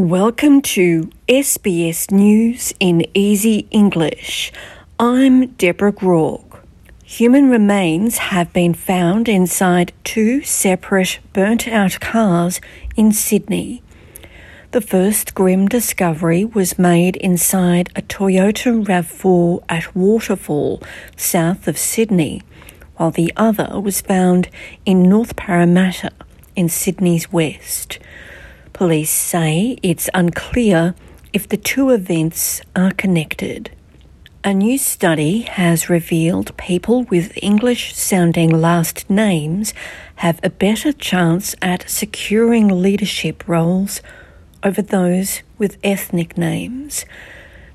Welcome to SBS News in Easy English. I'm Deborah Groarke. Human remains have been found inside two separate burnt out cars in Sydney. The first grim discovery was made inside a Toyota RAV4 at Waterfall, south of Sydney, while the other was found in North Parramatta, in Sydney's west. Police say it's unclear if the two events are connected. A new study has revealed people with English sounding last names have a better chance at securing leadership roles over those with ethnic names.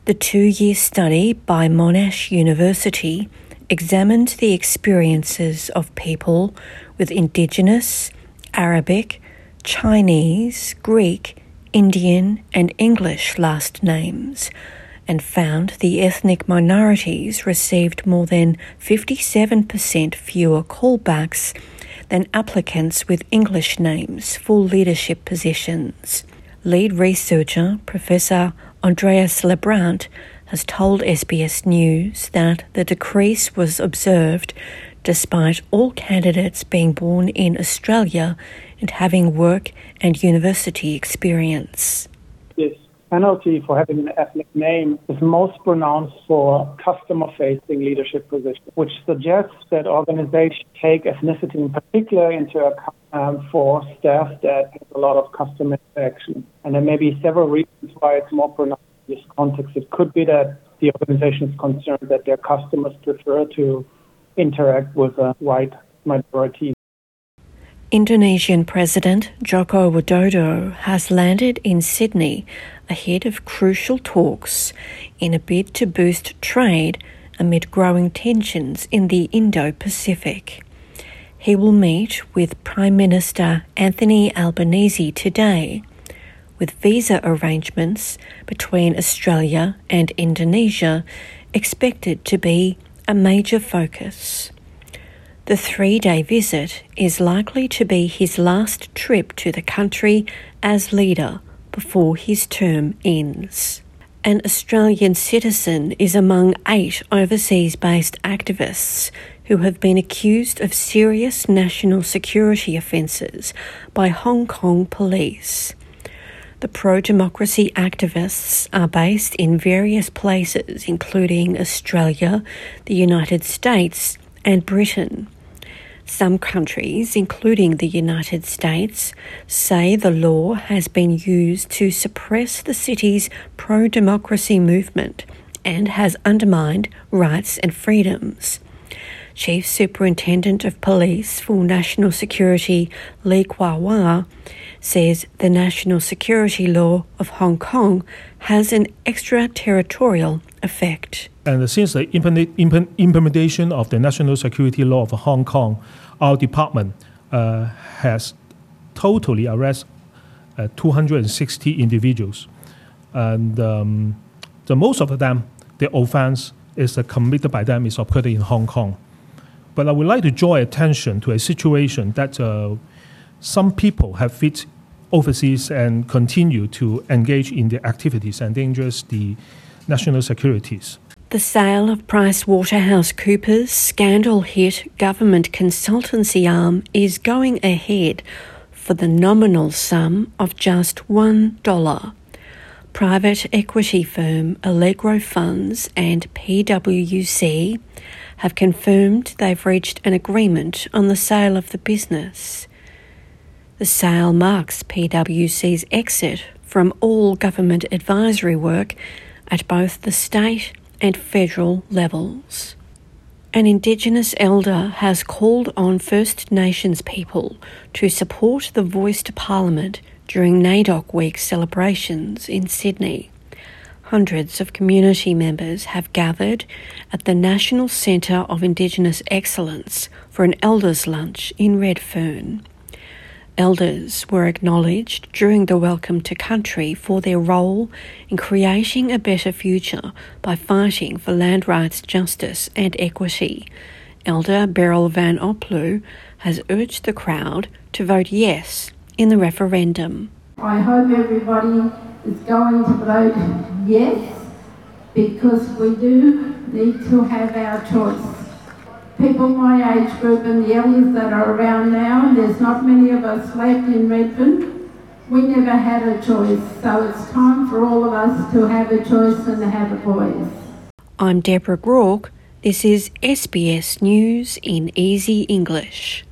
The two year study by Monash University examined the experiences of people with Indigenous, Arabic, Chinese, Greek, Indian, and English last names and found the ethnic minorities received more than 57% fewer callbacks than applicants with English names for leadership positions. Lead researcher Professor Andreas Leibbrandt has told SBS News that the decrease was observed despite all candidates being born in Australia and having work and university experience. This penalty for having an ethnic name is most pronounced for customer facing leadership positions, which suggests that organizations take ethnicity in particular into account um, for staff that have a lot of customer interaction. And there may be several reasons why it's more pronounced in this context. It could be that the organization is concerned that their customers prefer to interact with a white minority. Indonesian President Joko Widodo has landed in Sydney ahead of crucial talks in a bid to boost trade amid growing tensions in the Indo Pacific. He will meet with Prime Minister Anthony Albanese today, with visa arrangements between Australia and Indonesia expected to be a major focus. The three day visit is likely to be his last trip to the country as leader before his term ends. An Australian citizen is among eight overseas based activists who have been accused of serious national security offences by Hong Kong police. The pro democracy activists are based in various places, including Australia, the United States, and Britain. Some countries, including the United States, say the law has been used to suppress the city's pro democracy movement and has undermined rights and freedoms. Chief Superintendent of Police for National Security Li Kwai-wah says the national security law of Hong Kong has an extraterritorial effect. And since the implementation of the national security law of Hong Kong, our department uh, has totally arrested uh, 260 individuals. And um, the most of them, the offense is committed by them is occurred in Hong Kong. But I would like to draw attention to a situation that uh, some people have fit overseas and continue to engage in the activities endangers the national securities. The sale of PricewaterhouseCoopers scandal hit government consultancy arm is going ahead for the nominal sum of just $1. Private equity firm Allegro Funds and PwC have confirmed they've reached an agreement on the sale of the business. The sale marks PwC's exit from all government advisory work at both the state and federal levels. An Indigenous elder has called on First Nations people to support the voice to Parliament during NAIDOC Week celebrations in Sydney. Hundreds of community members have gathered at the National Centre of Indigenous Excellence for an elders' lunch in Redfern. Elders were acknowledged during the Welcome to Country for their role in creating a better future by fighting for land rights justice and equity. Elder Beryl Van-Oploo has urged the crowd to vote yes in the referendum. I hope everybody is going to vote yes because we do need to have our choice. People my age group and the elders that are around now, and there's not many of us left in Redfern, we never had a choice. So it's time for all of us to have a choice and to have a voice. I'm Deborah Groarke. This is SBS News in Easy English.